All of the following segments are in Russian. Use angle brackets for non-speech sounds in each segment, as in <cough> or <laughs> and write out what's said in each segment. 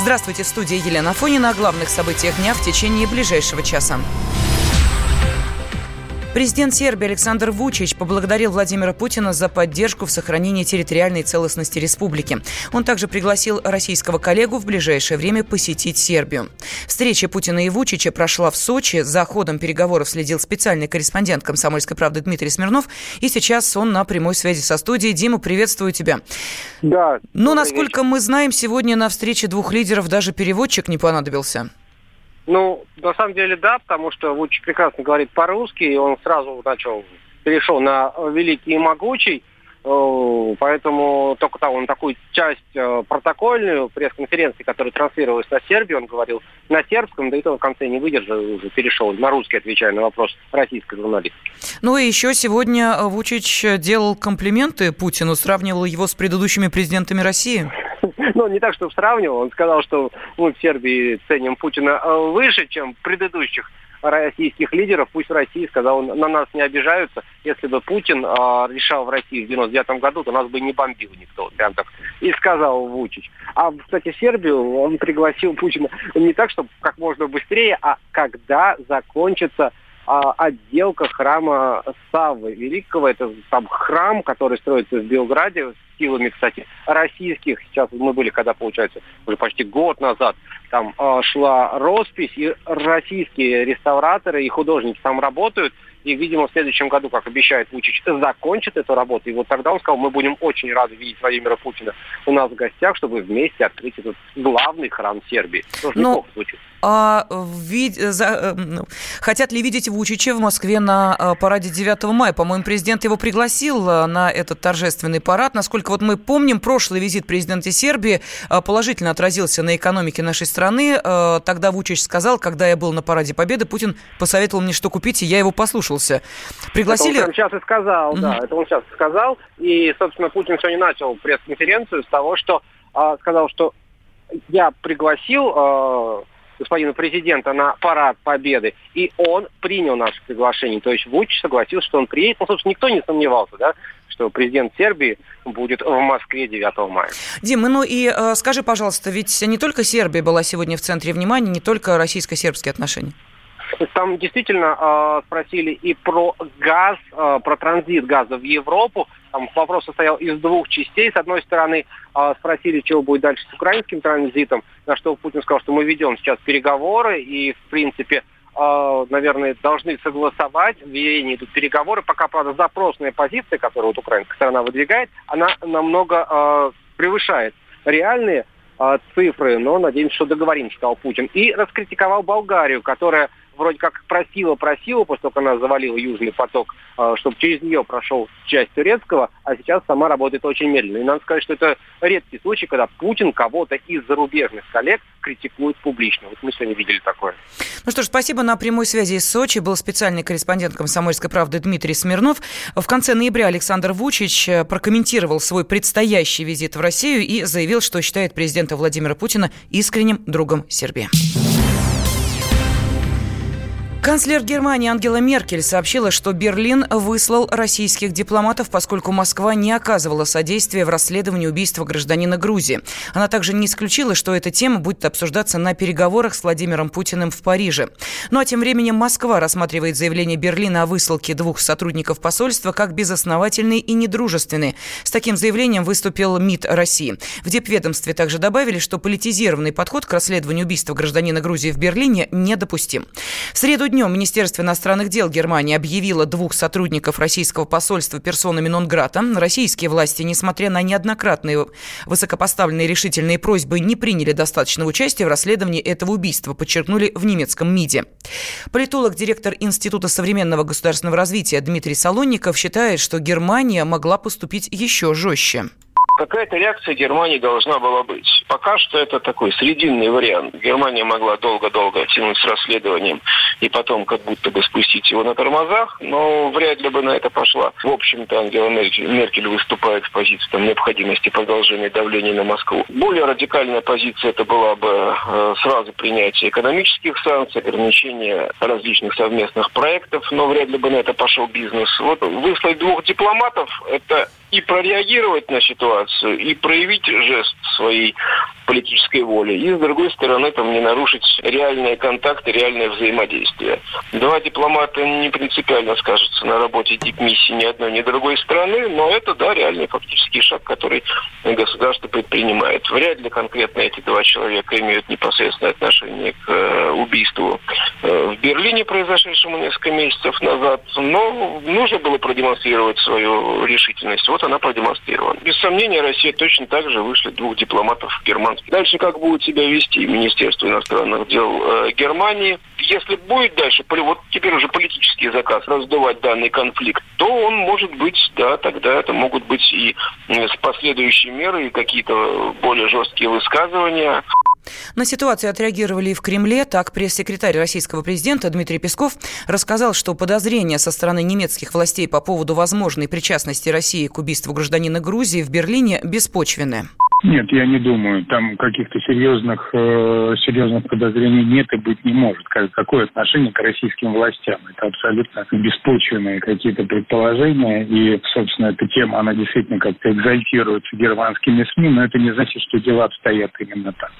Здравствуйте, студия Елена Фонина о главных событиях дня в течение ближайшего часа. Президент Сербии Александр Вучич поблагодарил Владимира Путина за поддержку в сохранении территориальной целостности республики. Он также пригласил российского коллегу в ближайшее время посетить Сербию. Встреча Путина и Вучича прошла в Сочи. За ходом переговоров следил специальный корреспондент «Комсомольской правды» Дмитрий Смирнов. И сейчас он на прямой связи со студией. Дима, приветствую тебя. Да. Ну, насколько мы знаем, сегодня на встрече двух лидеров даже переводчик не понадобился. Ну, на самом деле, да, потому что Вучич прекрасно говорит по-русски, и он сразу начал, перешел на великий и могучий, э, поэтому только там он такую часть э, протокольную пресс-конференции, которая транслировалась на Сербии, он говорил на сербском, да и то в конце не выдержал, уже перешел на русский, отвечая на вопрос российской журналистки. Ну и еще сегодня Вучич делал комплименты Путину, сравнивал его с предыдущими президентами России. <laughs> ну, не так, чтобы сравнивал. Он сказал, что мы в Сербии ценим Путина э, выше, чем предыдущих российских лидеров. Пусть в России, сказал на нас не обижаются. Если бы Путин а, решал в России в 99 году, то нас бы не бомбил никто. Прям так и сказал Вучич. А, кстати, Сербию он пригласил Путина не так, чтобы как можно быстрее, а когда закончится а, отделка храма Саввы Великого. Это там храм, который строится в Белграде силами, кстати, российских. Сейчас мы были, когда, получается, уже почти год назад, там э, шла роспись, и российские реставраторы и художники там работают. И, видимо, в следующем году, как обещает Вучич, закончит эту работу. И вот тогда он сказал, мы будем очень рады видеть Владимира Путина у нас в гостях, чтобы вместе открыть этот главный храм Сербии. Тоже звучит. А, вид... за... Э, ну, хотят ли видеть Вучича в Москве на э, параде 9 мая? По-моему, президент его пригласил э, на этот торжественный парад. Насколько вот мы помним, прошлый визит президента Сербии положительно отразился на экономике нашей страны. Тогда Вучич сказал, когда я был на параде Победы, Путин посоветовал мне, что купить, и я его послушался. Пригласили... Это он сейчас и сказал, mm-hmm. да, это он сейчас сказал. И, собственно, Путин сегодня начал пресс-конференцию с того, что э, сказал, что я пригласил господина президента на парад Победы, и он принял наше приглашение. То есть Вучич согласился, что он приедет. Ну, собственно, никто не сомневался, да, что президент Сербии будет в Москве 9 мая. Дима, ну и э, скажи, пожалуйста, ведь не только Сербия была сегодня в центре внимания, не только российско-сербские отношения. Там действительно э, спросили и про газ, э, про транзит газа в Европу. Там вопрос состоял из двух частей. С одной стороны, э, спросили, чего будет дальше с украинским транзитом, на что Путин сказал, что мы ведем сейчас переговоры и, в принципе, наверное, должны согласовать. В Вене идут переговоры. Пока, правда, запросная позиция, которую вот украинская сторона выдвигает, она намного э, превышает реальные цифры, но надеемся, что договоримся, сказал Путин. И раскритиковал Болгарию, которая вроде как просила-просила, после того, как она завалила Южный поток, а, чтобы через нее прошел часть турецкого, а сейчас сама работает очень медленно. И надо сказать, что это редкий случай, когда Путин кого-то из зарубежных коллег критикует публично. Вот мы сегодня видели такое. Ну что ж, спасибо. На прямой связи из Сочи был специальный корреспондент «Комсомольской правды» Дмитрий Смирнов. В конце ноября Александр Вучич э, прокомментировал свой предстоящий визит в Россию и заявил, что считает президента Владимира Путина искренним другом Сербии. Канцлер Германии Ангела Меркель сообщила, что Берлин выслал российских дипломатов, поскольку Москва не оказывала содействия в расследовании убийства гражданина Грузии. Она также не исключила, что эта тема будет обсуждаться на переговорах с Владимиром Путиным в Париже. Ну а тем временем Москва рассматривает заявление Берлина о высылке двух сотрудников посольства как безосновательные и недружественные. С таким заявлением выступил МИД России. В Депведомстве также добавили, что политизированный подход к расследованию убийства гражданина Грузии в Берлине недопустим. В среду днем Министерство иностранных дел Германии объявило двух сотрудников российского посольства персонами нон-грата. Российские власти, несмотря на неоднократные высокопоставленные решительные просьбы, не приняли достаточного участия в расследовании этого убийства, подчеркнули в немецком МИДе. Политолог, директор Института современного государственного развития Дмитрий Солонников считает, что Германия могла поступить еще жестче какая-то реакция Германии должна была быть. Пока что это такой срединный вариант. Германия могла долго-долго тянуть с расследованием и потом как будто бы спустить его на тормозах, но вряд ли бы на это пошла. В общем-то, Ангела Меркель выступает в позиции там, необходимости продолжения давления на Москву. Более радикальная позиция это была бы э, сразу принятие экономических санкций, ограничение различных совместных проектов, но вряд ли бы на это пошел бизнес. Вот выслать двух дипломатов – это и прореагировать на ситуацию, и проявить жест своей политической воли, и, с другой стороны, там, не нарушить реальные контакты, реальное взаимодействие. Два дипломата не принципиально скажутся на работе дипмиссии ни одной, ни другой страны, но это, да, реальный фактический шаг, который государство предпринимает. Вряд ли конкретно эти два человека имеют непосредственное отношение к э, убийству э, в Берлине, произошедшему несколько месяцев назад, но нужно было продемонстрировать свою решительность. Вот она продемонстрирована. Без сомнения, Россия точно так же вышли двух дипломатов германских. Дальше как будет себя вести Министерство иностранных дел э, Германии? Если будет дальше, вот теперь уже политический заказ раздувать данный конфликт, то он может быть, да, тогда это могут быть и последующие меры, и какие-то более жесткие высказывания. На ситуацию отреагировали и в Кремле. Так, пресс-секретарь российского президента Дмитрий Песков рассказал, что подозрения со стороны немецких властей по поводу возможной причастности России к убийству гражданина Грузии в Берлине беспочвенны. Нет, я не думаю. Там каких-то серьезных, э, серьезных подозрений нет и быть не может. Какое отношение к российским властям? Это абсолютно беспочвенные какие-то предположения. И, собственно, эта тема, она действительно как-то экзальтируется германскими СМИ, но это не значит, что дела обстоят именно так.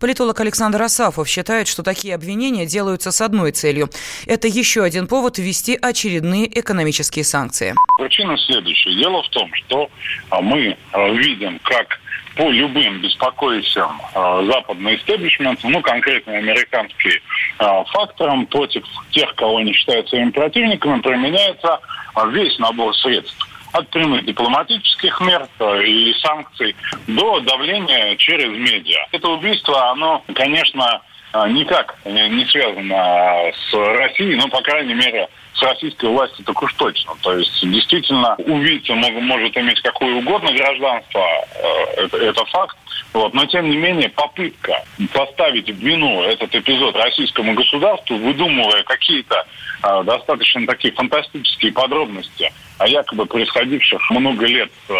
Политолог Александр Асафов считает, что такие обвинения делаются с одной целью. Это еще один повод ввести очередные экономические санкции. Причина следующая. Дело в том, что а, мы а, видим, как по любым беспокоящим э, западный истеблишмент, ну, конкретно американские э, факторам, против тех, кого они считают своими противниками, применяется э, весь набор средств от прямых дипломатических мер э, и санкций до давления через медиа. Это убийство, оно, конечно, э, никак не связано с Россией, но, по крайней мере, с российской властью так уж точно. То есть, действительно, убийца может иметь какое угодно гражданство, э, это, это факт. Вот. Но, тем не менее, попытка поставить в вину этот эпизод российскому государству, выдумывая какие-то э, достаточно такие фантастические подробности о якобы происходивших много лет э,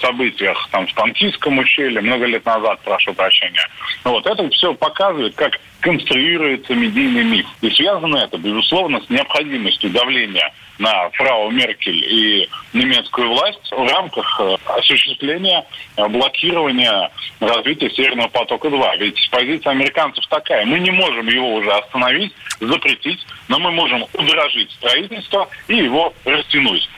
событиях там, в Панкийском ущелье, много лет назад, прошу прощения. Вот это все показывает, как конструируется медийный миф. И связано это, безусловно, с необходимостью давления на фрау Меркель и немецкую власть в рамках э, осуществления э, блокирования развития Северного потока-2. Ведь позиция американцев такая. Мы не можем его уже остановить, запретить, но мы можем удорожить строительство и его растянуть.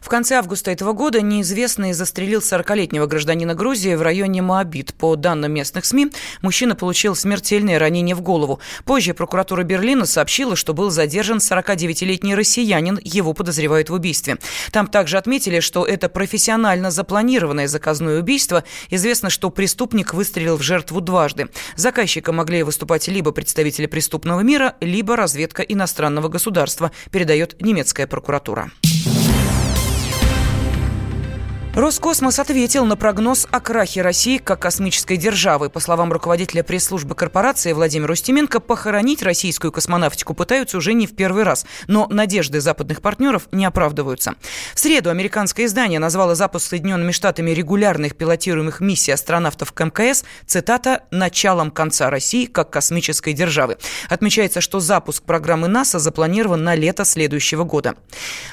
В конце августа этого года неизвестный застрелил 40-летнего гражданина Грузии в районе Моабит. По данным местных СМИ, мужчина получил смертельное ранение в голову. Позже прокуратура Берлина сообщила, что был задержан 49-летний россиянин, его подозревают в убийстве. Там также отметили, что это профессионально запланированное заказное убийство. Известно, что преступник выстрелил в жертву дважды. Заказчиком могли выступать либо представители преступного мира, либо разведка иностранного государства, передает немецкая прокуратура. Роскосмос ответил на прогноз о крахе России как космической державы. По словам руководителя пресс-службы корпорации Владимира Устименко, похоронить российскую космонавтику пытаются уже не в первый раз. Но надежды западных партнеров не оправдываются. В среду американское издание назвало запуск Соединенными Штатами регулярных пилотируемых миссий астронавтов к МКС, цитата, «началом конца России как космической державы». Отмечается, что запуск программы НАСА запланирован на лето следующего года.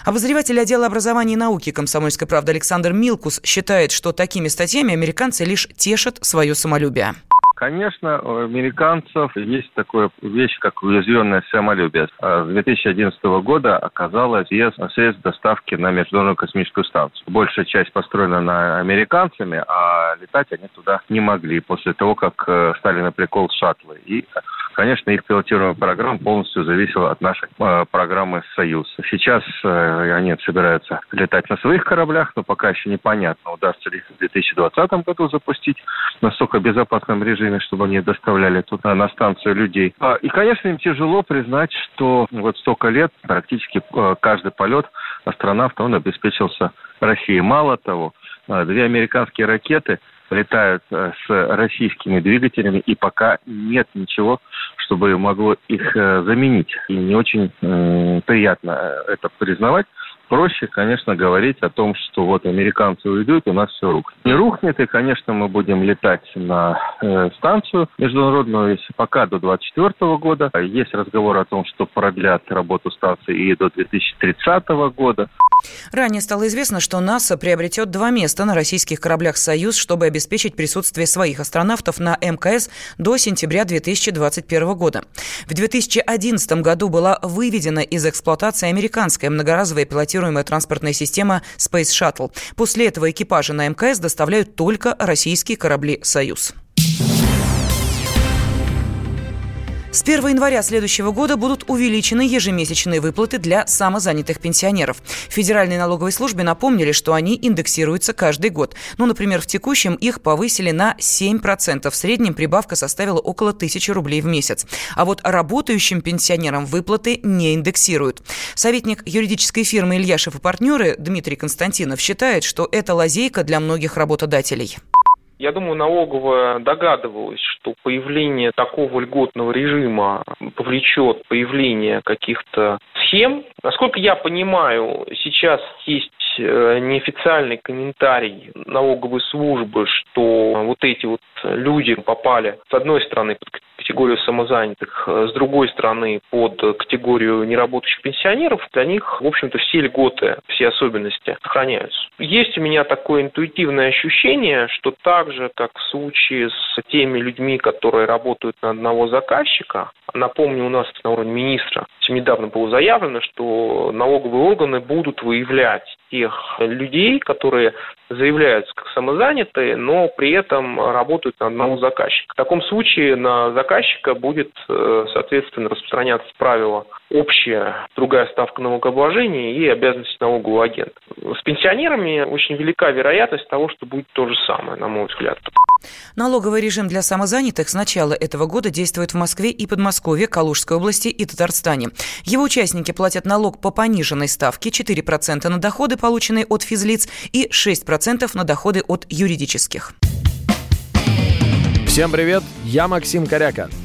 Обозреватель отдела образования и науки «Комсомольской правды» Александр Мил Вилкус считает, что такими статьями американцы лишь тешат свое самолюбие. Конечно, у американцев есть такая вещь, как уязвленное самолюбие. А с 2011 года оказалось без средств доставки на Международную космическую станцию. Большая часть построена на американцами, а летать они туда не могли после того, как э, стали на прикол шаттлы. И Конечно, их пилотируемая программа полностью зависела от нашей э, программы «Союз». Сейчас э, они собираются летать на своих кораблях, но пока еще непонятно, удастся ли в 2020 году запустить в настолько безопасном режиме, чтобы они доставляли туда на станцию людей. А, и, конечно, им тяжело признать, что вот столько лет практически э, каждый полет астронавта, он обеспечился Россией. Мало того, э, две американские ракеты – летают э, с российскими двигателями, и пока нет ничего, чтобы могло их заменить. И не очень приятно это признавать, проще, конечно, говорить о том, что вот американцы уйдут, у нас все рухнет. Не рухнет, и, конечно, мы будем летать на э, станцию международную, если пока до 2024 года. Есть разговор о том, что продлят работу станции и до 2030 года. Ранее стало известно, что НАСА приобретет два места на российских кораблях «Союз», чтобы обеспечить присутствие своих астронавтов на МКС до сентября 2021 года. В 2011 году была выведена из эксплуатации американская многоразовая пилотируемая транспортная система Space Shuttle. После этого экипажи на МКС доставляют только российские корабли «Союз». С 1 января следующего года будут увеличены ежемесячные выплаты для самозанятых пенсионеров. Федеральной налоговой службе напомнили, что они индексируются каждый год. Ну, например, в текущем их повысили на 7%. В среднем прибавка составила около 1000 рублей в месяц. А вот работающим пенсионерам выплаты не индексируют. Советник юридической фирмы «Ильяшев и партнеры» Дмитрий Константинов считает, что это лазейка для многих работодателей. Я думаю, налоговая догадывалась, что появление такого льготного режима повлечет появление каких-то схем. Насколько я понимаю, сейчас есть э, неофициальный комментарий налоговой службы, что вот эти вот люди попали, с одной стороны, под категорию самозанятых, с другой стороны, под категорию неработающих пенсионеров, для них, в общем-то, все льготы, все особенности сохраняются. Есть у меня такое интуитивное ощущение, что так же, как в случае с теми людьми, которые работают на одного заказчика, напомню, у нас на уровне министра недавно было заявлено, что налоговые органы будут выявлять тех людей, которые заявляются как самозанятые, но при этом работают на одного заказчика. В таком случае на заказчика будет, э, соответственно, распространяться правило общая другая ставка налогообложения и обязанности налогового агента. С пенсионерами очень велика вероятность того, что будет то же самое, на мой взгляд. Налоговый режим для самозанятых с начала этого года действует в Москве и Подмосковье, Калужской области и Татарстане. Его участники платят налог по пониженной ставке 4% на доходы, полученные от физлиц, и 6% на доходы от юридических. Всем привет, я Максим Коряка.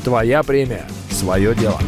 твоя премия, свое дело.